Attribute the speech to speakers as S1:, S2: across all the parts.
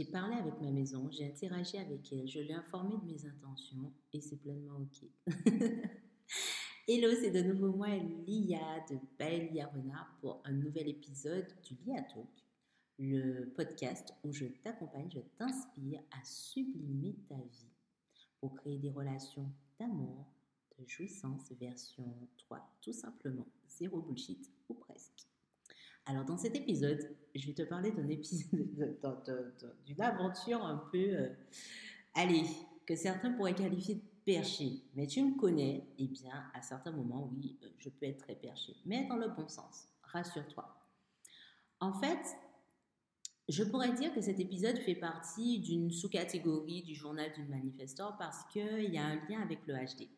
S1: J'ai parlé avec ma maison, j'ai interagi avec elle, je l'ai informée de mes intentions et c'est pleinement OK. Hello, c'est de nouveau moi, Lia de Baelia Renard pour un nouvel épisode du Lia Talk, le podcast où je t'accompagne, je t'inspire à sublimer ta vie pour créer des relations d'amour, de jouissance version 3, tout simplement, zéro bullshit ou presque. Alors dans cet épisode, je vais te parler d'un épisode, d'une aventure un peu, euh, allez, que certains pourraient qualifier de perché. Mais tu me connais, eh bien à certains moments, oui, euh, je peux être très perché, mais dans le bon sens, rassure-toi. En fait, je pourrais dire que cet épisode fait partie d'une sous-catégorie du journal d'une manifestor parce qu'il y a un lien avec le HD.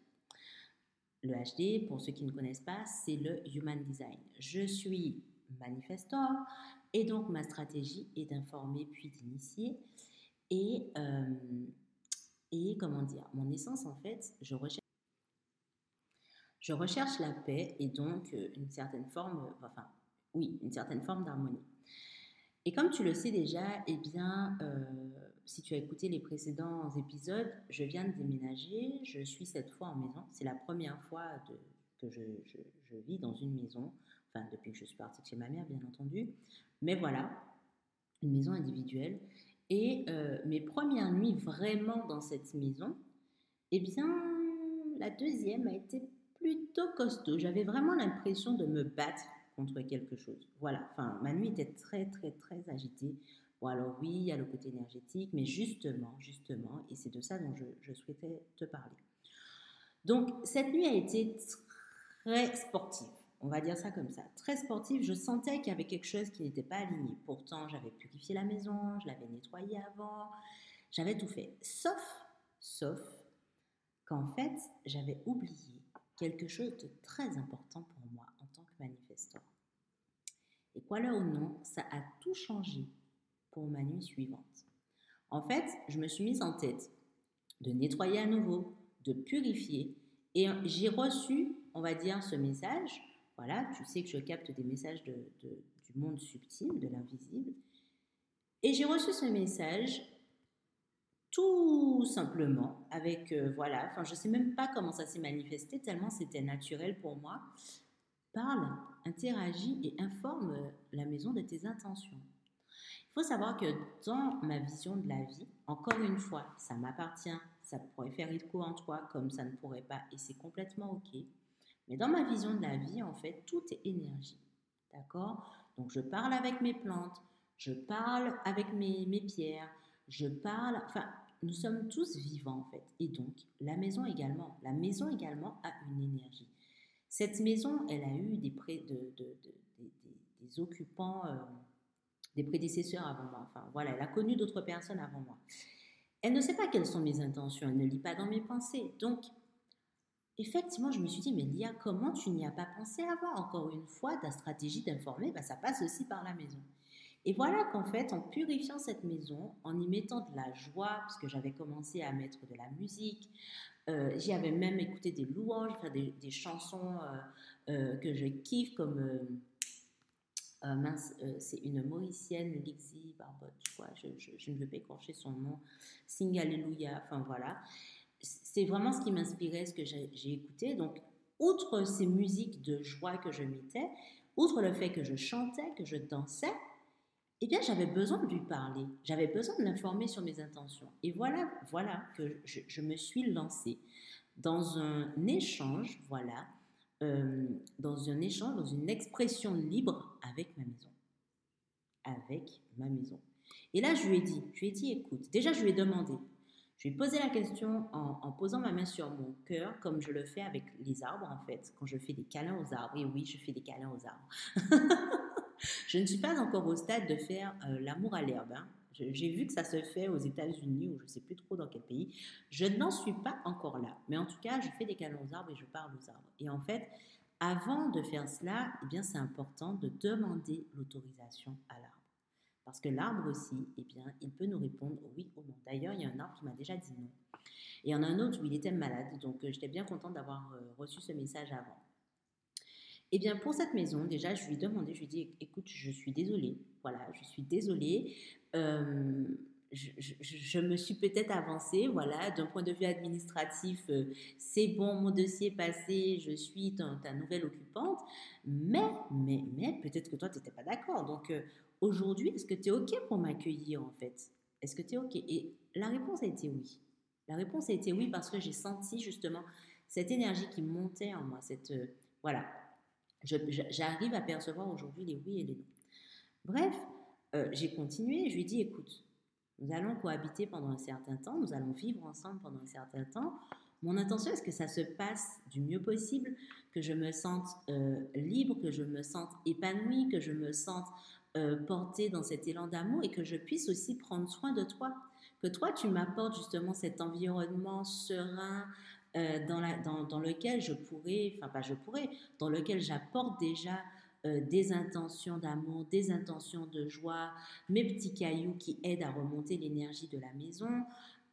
S1: Le HD, pour ceux qui ne connaissent pas, c'est le Human Design. Je suis manifestor et donc ma stratégie est d'informer puis d'initier. Et, euh, et comment dire, mon essence en fait, je recherche, je recherche la paix et donc euh, une certaine forme, enfin oui, une certaine forme d'harmonie. Et comme tu le sais déjà, eh bien, euh, si tu as écouté les précédents épisodes, je viens de déménager, je suis cette fois en maison. C'est la première fois que je, vis dans une maison, enfin depuis que je suis partie chez ma mère, bien entendu. Mais voilà, une maison individuelle. Et euh, mes premières nuits vraiment dans cette maison, eh bien, la deuxième a été plutôt costaud. J'avais vraiment l'impression de me battre contre quelque chose. Voilà, enfin, ma nuit était très, très, très agitée. Bon, alors oui, il y a le côté énergétique, mais justement, justement, et c'est de ça dont je, souhaitais te parler. Donc, cette nuit a été très sportive, on va dire ça comme ça, très sportive. Je sentais qu'il y avait quelque chose qui n'était pas aligné. Pourtant, j'avais purifié la maison, je l'avais nettoyée avant, j'avais tout fait. Sauf, sauf qu'en fait, j'avais oublié quelque chose de très important pour moi en tant que manifesteur. Et quoi là ou non, ça a tout changé pour ma nuit suivante. En fait, je me suis mise en tête de nettoyer à nouveau, de purifier, et j'ai reçu, on va dire, ce message. Voilà, tu sais que je capte des messages du monde subtil, de l'invisible. Et j'ai reçu ce message tout simplement avec, euh, voilà, enfin je ne sais même pas comment ça s'est manifesté, tellement c'était naturel pour moi. Parle, interagis et informe la maison de tes intentions. Il faut savoir que dans ma vision de la vie, encore une fois, ça m'appartient, ça pourrait faire écho en toi comme ça ne pourrait pas et c'est complètement OK. Mais dans ma vision de la vie, en fait, tout est énergie. D'accord? Donc je parle avec mes plantes, je parle avec mes, pierres, je parle, enfin, nous sommes tous vivants en fait. Et donc, la maison également. La maison également a une énergie. Cette maison, elle a eu des, occupants, euh, des prédécesseurs avant moi. Enfin, voilà, elle a connu d'autres personnes avant moi. Elle ne sait pas quelles sont mes intentions, elle ne lit pas dans mes pensées. Donc, effectivement, je me suis dit, mais Lia, comment tu n'y as pas pensé avant? Encore une fois, ta stratégie d'informer, bah, ça passe aussi par la maison. Et voilà qu'en fait, en purifiant cette maison, en y mettant de la joie, parce que j'avais commencé à mettre de la musique, euh, j'y avais même écouté des louanges, des, des chansons euh, euh, que je kiffe, comme mince, c'est une Mauricienne, Lixie Barbotte, je je, ne veux pas écorcher son nom, Sing Alléluia, enfin voilà. C'est vraiment ce qui m'inspirait, ce que j'ai écouté. Donc, outre ces musiques de joie que je mettais, outre le fait que je chantais, que je dansais, eh bien, j'avais besoin de lui parler, j'avais besoin de l'informer sur mes intentions. Et voilà, voilà que je, me suis lancée dans un échange, voilà, euh, dans un échange, dans une expression libre avec ma maison. Avec ma maison. Et là, je lui ai dit, je lui ai dit, écoute, déjà, je lui ai demandé, je lui ai posé la question en, posant ma main sur mon cœur, comme je le fais avec les arbres, en fait, quand je fais des câlins aux arbres. Et oui, je fais des câlins aux arbres. Je ne suis pas encore au stade de faire euh, l'amour à l'herbe. Hein. J'ai vu que ça se fait aux États-Unis ou je ne sais plus trop dans quel pays. Je n'en suis pas encore là. Mais en tout cas, je fais des câlins aux arbres et je parle aux arbres. Et en fait, avant de faire cela, eh bien, c'est important de demander l'autorisation à l'arbre. Parce que l'arbre aussi, eh bien, il peut nous répondre oui ou non. D'ailleurs, il y a un arbre qui m'a déjà dit non. Et il y en a un autre où il était malade. Donc, euh, j'étais bien contente d'avoir euh, reçu ce message avant. Eh bien, pour cette maison, déjà, je lui ai demandé, je lui ai dit, écoute, je suis désolée, voilà, je suis désolée, euh, je, me suis peut-être avancée, voilà, d'un point de vue administratif, euh, c'est bon, mon dossier est passé, je suis ta, nouvelle occupante, mais, mais, mais peut-être que toi, tu n'étais pas d'accord. Donc, euh, aujourd'hui, est-ce que tu es OK pour m'accueillir, en fait? Est-ce que tu es OK? Et la réponse a été oui. La réponse a été oui parce que j'ai senti justement cette énergie qui montait en moi, cette, voilà, j'arrive à percevoir aujourd'hui les oui et les non. Bref, j'ai continué, je lui ai dit, écoute, nous allons cohabiter pendant un certain temps, nous allons vivre ensemble pendant un certain temps. Mon intention est que ça se passe du mieux possible, que je me sente euh, libre, que je me sente épanouie, que je me sente euh, portée dans cet élan d'amour et que je puisse aussi prendre soin de toi? Que toi, tu m'apportes justement cet environnement serein euh, dans, lequel je pourrais, enfin pas je pourrais, dans lequel j'apporte déjà euh, des intentions d'amour, des intentions de joie, mes petits cailloux qui aident à remonter l'énergie de la maison,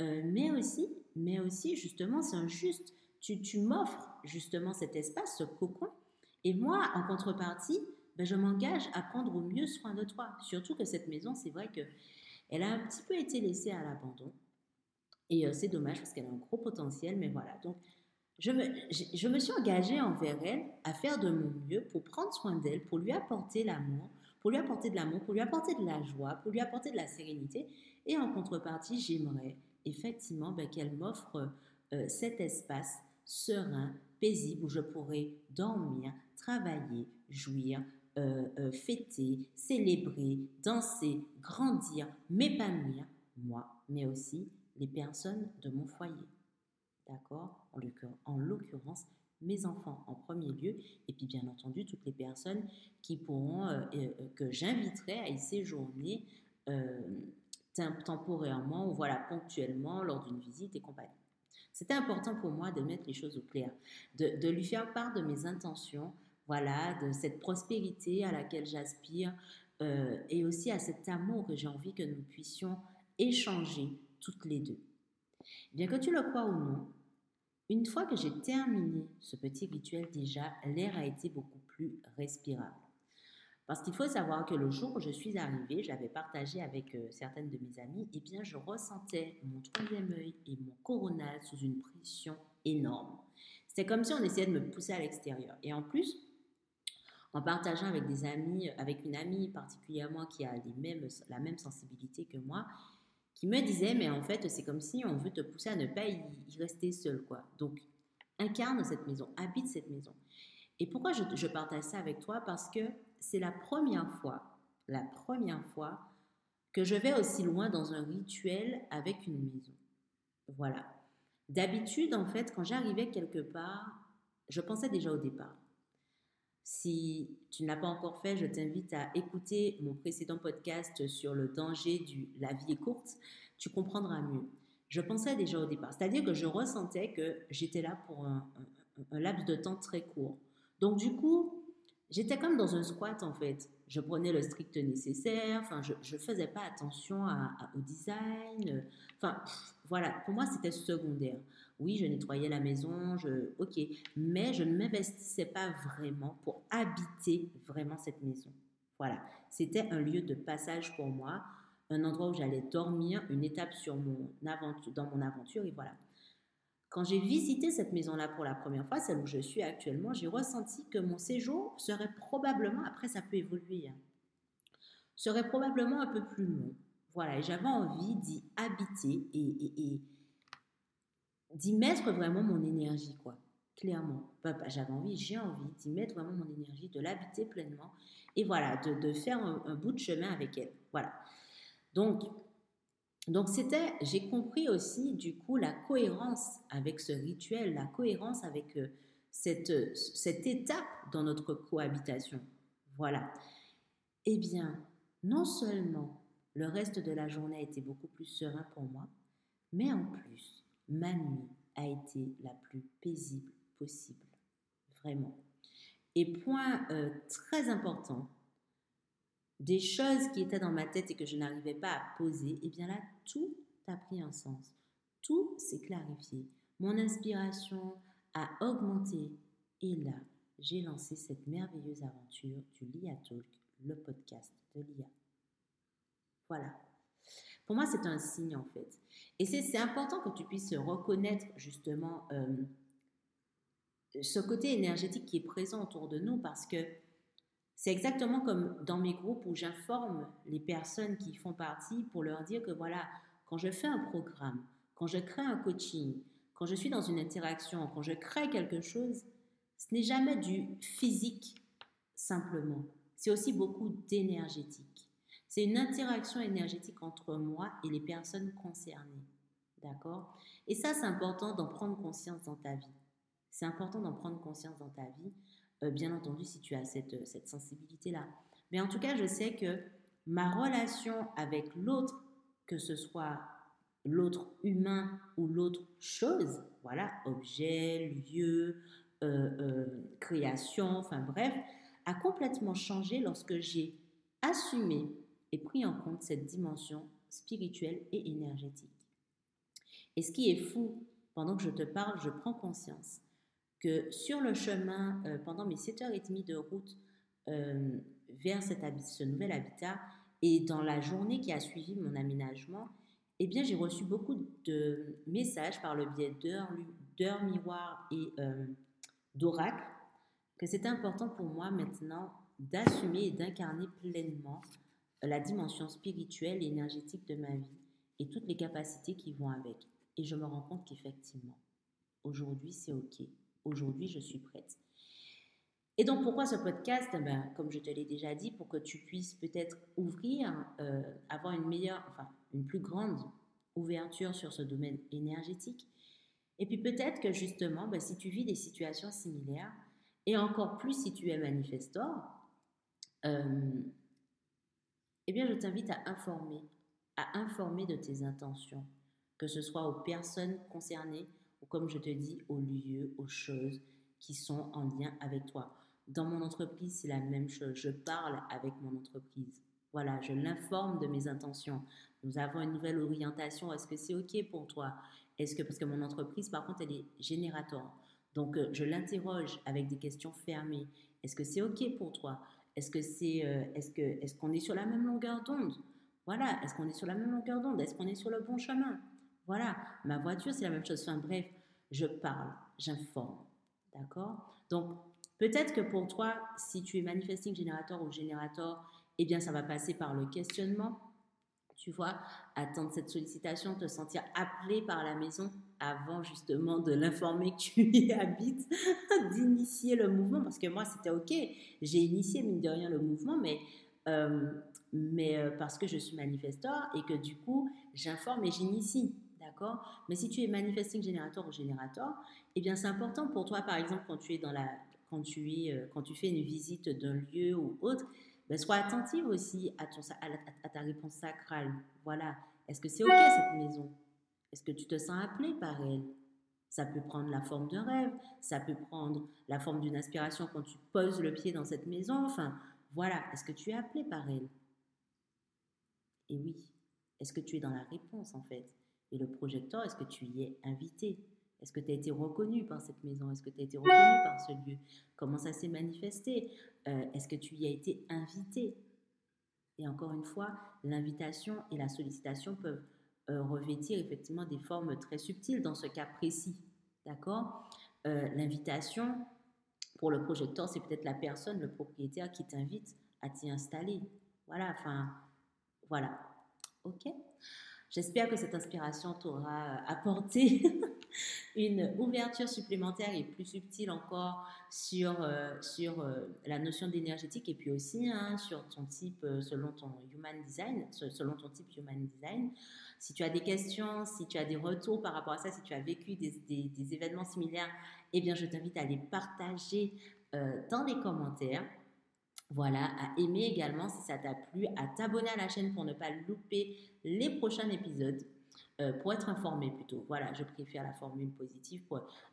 S1: euh, mais aussi, mais aussi justement, c'est injuste. Tu, tu m'offres justement cet espace, ce cocon, et moi, en contrepartie, ben, je m'engage à prendre au mieux soin de toi. Surtout que cette maison, c'est vrai que elle a un petit peu été laissée à l'abandon. Et euh, c'est dommage parce qu'elle a un gros potentiel, mais voilà. Donc, je me, je me suis engagée envers elle à faire de mon mieux pour prendre soin d'elle, pour lui apporter l'amour, pour lui apporter de l'amour, pour lui apporter de la joie, pour lui apporter de la sérénité. Et en contrepartie, j'aimerais effectivement ben, qu'elle m'offre euh, cet espace serein, paisible, où je pourrais dormir, travailler, jouir, euh, fêter, célébrer, danser, grandir, m'épanouir, moi, mais aussi les personnes de mon foyer d'accord? En l'occurrence, mes enfants en premier lieu, et puis bien entendu toutes les personnes qui pourront, euh, euh, que j'inviterai à y séjourner euh, temporairement ou voilà, ponctuellement lors d'une visite et compagnie. C'était important pour moi de mettre les choses au clair, de, lui faire part de mes intentions, voilà, de cette prospérité à laquelle j'aspire et aussi à cet amour que j'ai envie que nous puissions échanger toutes les deux. Bien que tu le crois ou non, une fois que j'ai terminé ce petit rituel déjà, l'air a été beaucoup plus respirable. Parce qu'il faut savoir que le jour où je suis arrivée, j'avais partagé avec euh, certaines de mes amies, et eh bien je ressentais mon troisième œil et mon coronal sous une pression énorme. C'était comme si on essayait de me pousser à l'extérieur. Et en plus, en partageant avec des amis, avec une amie particulièrement qui a la même sensibilité que moi, qui me disait, mais en fait, c'est comme si on veut te pousser à ne pas y, rester seul, quoi. Donc, incarne cette maison, habite cette maison. Et pourquoi je, je partage ça avec toi? Parce que c'est la première fois, la première fois que je vais aussi loin dans un rituel avec une maison. Voilà. D'habitude, en fait, quand j'arrivais quelque part, je pensais déjà au départ. Si tu ne l'as pas encore fait, je t'invite à écouter mon précédent podcast sur le danger du la vie est courte. Tu comprendras mieux. Je pensais déjà au départ, c'est-à-dire que je ressentais que j'étais là pour un, laps de temps très court. Donc du coup, j'étais comme dans un squat en fait. Je prenais le strict nécessaire, enfin, je ne faisais pas attention au design. Enfin, voilà, pour moi, c'était secondaire. Oui, je nettoyais la maison, je, ok, mais je ne m'investissais pas vraiment pour habiter vraiment cette maison. Voilà, c'était un lieu de passage pour moi, un endroit où j'allais dormir, une étape sur mon dans mon aventure, et voilà. Quand j'ai visité cette maison-là pour la première fois, celle où je suis actuellement, j'ai ressenti que mon séjour serait probablement, après ça peut évoluer, hein, serait probablement un peu plus long. Voilà, et j'avais envie d'y habiter et d'y mettre vraiment mon énergie, quoi. Clairement. J'avais envie, j'ai envie d'y mettre vraiment mon énergie, de l'habiter pleinement et voilà, de, faire un, bout de chemin avec elle. Voilà. Donc, donc c'était, j'ai compris aussi du coup la cohérence avec ce rituel, la cohérence avec euh, cette, cette étape dans notre cohabitation. Voilà. Eh bien, non seulement le reste de la journée a été beaucoup plus serein pour moi, mais en plus, ma nuit a été la plus paisible possible. Vraiment. Et point euh, très important, des choses qui étaient dans ma tête et que je n'arrivais pas à poser, et eh bien là, tout a pris un sens. Tout s'est clarifié. Mon inspiration a augmenté. Et là, j'ai lancé cette merveilleuse aventure du LIA Talk, le podcast de l'IA. Voilà. Pour moi, c'est un signe en fait. Et c'est important que tu puisses reconnaître justement euh, ce côté énergétique qui est présent autour de nous parce que c'est exactement comme dans mes groupes où j'informe les personnes qui font partie pour leur dire que voilà, quand je fais un programme, quand je crée un coaching, quand je suis dans une interaction, quand je crée quelque chose, ce n'est jamais du physique simplement. C'est aussi beaucoup d'énergétique. C'est une interaction énergétique entre moi et les personnes concernées. D'accord? Et ça, c'est important d'en prendre conscience dans ta vie. C'est important d'en prendre conscience dans ta vie, euh, bien entendu, si tu as cette, euh, cette sensibilité-là. Mais en tout cas, je sais que ma relation avec l'autre, que ce soit l'autre humain ou l'autre chose, voilà, objet, lieu, euh, création, enfin bref, a complètement changé lorsque j'ai assumé et pris en compte cette dimension spirituelle et énergétique. Et ce qui est fou, pendant que je te parle, je prends conscience que sur le chemin, euh, pendant mes 7h30 de route euh, vers cet ce nouvel habitat, et dans la journée qui a suivi mon aménagement, eh bien, j'ai reçu beaucoup de messages par le biais d'heures miroirs et euh, d'oracles que c'est important pour moi maintenant d'assumer et d'incarner pleinement la dimension spirituelle et énergétique de ma vie et toutes les capacités qui vont avec. Et je me rends compte qu'effectivement, aujourd'hui, c'est OK. Aujourd'hui, je suis prête. Et donc, pourquoi ce podcast? Eh ben, Comme je te l'ai déjà dit, pour que tu puisses peut-être ouvrir, euh, avoir une meilleure, enfin, une plus grande ouverture sur ce domaine énergétique. Et puis peut-être que justement, ben, si tu vis des situations similaires, et encore plus si tu es manifestor, euh, eh bien, je t'invite à informer, à informer de tes intentions, que ce soit aux personnes concernées ou, comme je te dis, aux lieux, aux choses qui sont en lien avec toi. Dans mon entreprise, c'est la même chose. Je parle avec mon entreprise. Voilà, je l'informe de mes intentions. Nous avons une nouvelle orientation. Est-ce que c'est OK pour toi? Est-ce que, parce que mon entreprise, par contre, elle est générateur. Donc, euh, je l'interroge avec des questions fermées. Est-ce que c'est OK pour toi? Est-ce que c'est, euh, est-ce que, est-ce qu'on est sur la même longueur d'onde? Voilà. Est-ce qu'on est sur la même longueur d'onde? Est-ce qu'on est sur le bon chemin? Voilà. Ma voiture, c'est la même chose. Enfin, bref, je parle, j'informe. D'accord? Donc, peut-être que pour toi, si tu es manifesting générateur ou générateur, eh bien, ça va passer par le questionnement tu vois, attendre cette sollicitation, te sentir appelé par la maison avant justement de l'informer que tu y habites, d'initier le mouvement, parce que moi c'était ok, j'ai initié mine de rien le mouvement, mais, euh, mais euh, parce que je suis manifesteur et que du coup j'informe et j'initie. Mais si tu es manifesting générateur ou générateur, eh bien c'est important pour toi, par exemple, quand tu es dans la, quand tu es, euh, quand tu fais une visite d'un lieu ou autre, ben, sois attentive aussi à, ton, à, ta réponse sacrale. Voilà. Est-ce que c'est OK cette maison? Est-ce que tu te sens appelé par elle? Ça peut prendre la forme d'un rêve, ça peut prendre la forme d'une inspiration quand tu poses le pied dans cette maison. Enfin, voilà. Est-ce que tu es appelé par elle? Et oui. Est-ce que tu es dans la réponse en fait? Et le projecteur, est-ce que tu y es invité? Est-ce que tu as été reconnu par cette maison? Est-ce que tu as été reconnu par ce lieu? Comment ça s'est manifesté? Euh, Est-ce que tu y as été invité? Et encore une fois, l'invitation et la sollicitation peuvent euh, revêtir effectivement des formes très subtiles dans ce cas précis. D'accord? Euh, L'invitation, pour le projecteur, c'est peut-être la personne, le propriétaire qui t'invite à t'y installer. Voilà, enfin, voilà. OK? J'espère que cette inspiration t'aura apporté une ouverture supplémentaire et plus subtile encore sur, euh, sur euh, la notion d'énergétique et puis aussi hein, sur ton type, euh, selon ton human design, selon ton type human design. Si tu as des questions, si tu as des retours par rapport à ça, si tu as vécu des, des, des événements similaires, eh bien, je t'invite à les partager dans les commentaires. Voilà, à aimer également si ça t'a plu, à t'abonner à la chaîne pour ne pas louper les prochains épisodes. Euh, pour être informé plutôt. Voilà, je préfère la formule positive.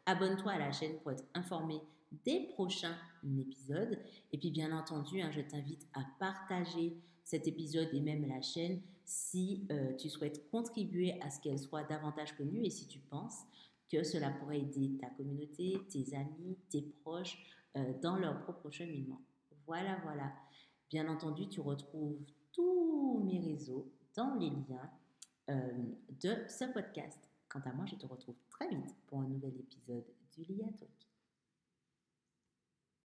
S1: Abonne-toi à la chaîne pour être informé des prochains épisodes. Et puis bien entendu, hein, je t'invite à partager cet épisode et même la chaîne si euh, tu souhaites contribuer à ce qu'elle soit davantage connue et si tu penses que cela pourrait aider ta communauté, tes amis, tes proches euh, dans leur propre cheminement. Voilà, voilà. Bien entendu, tu retrouves tous mes réseaux dans les liens de ce podcast. Quant à moi, je te retrouve très vite pour un nouvel épisode du Lia Talk.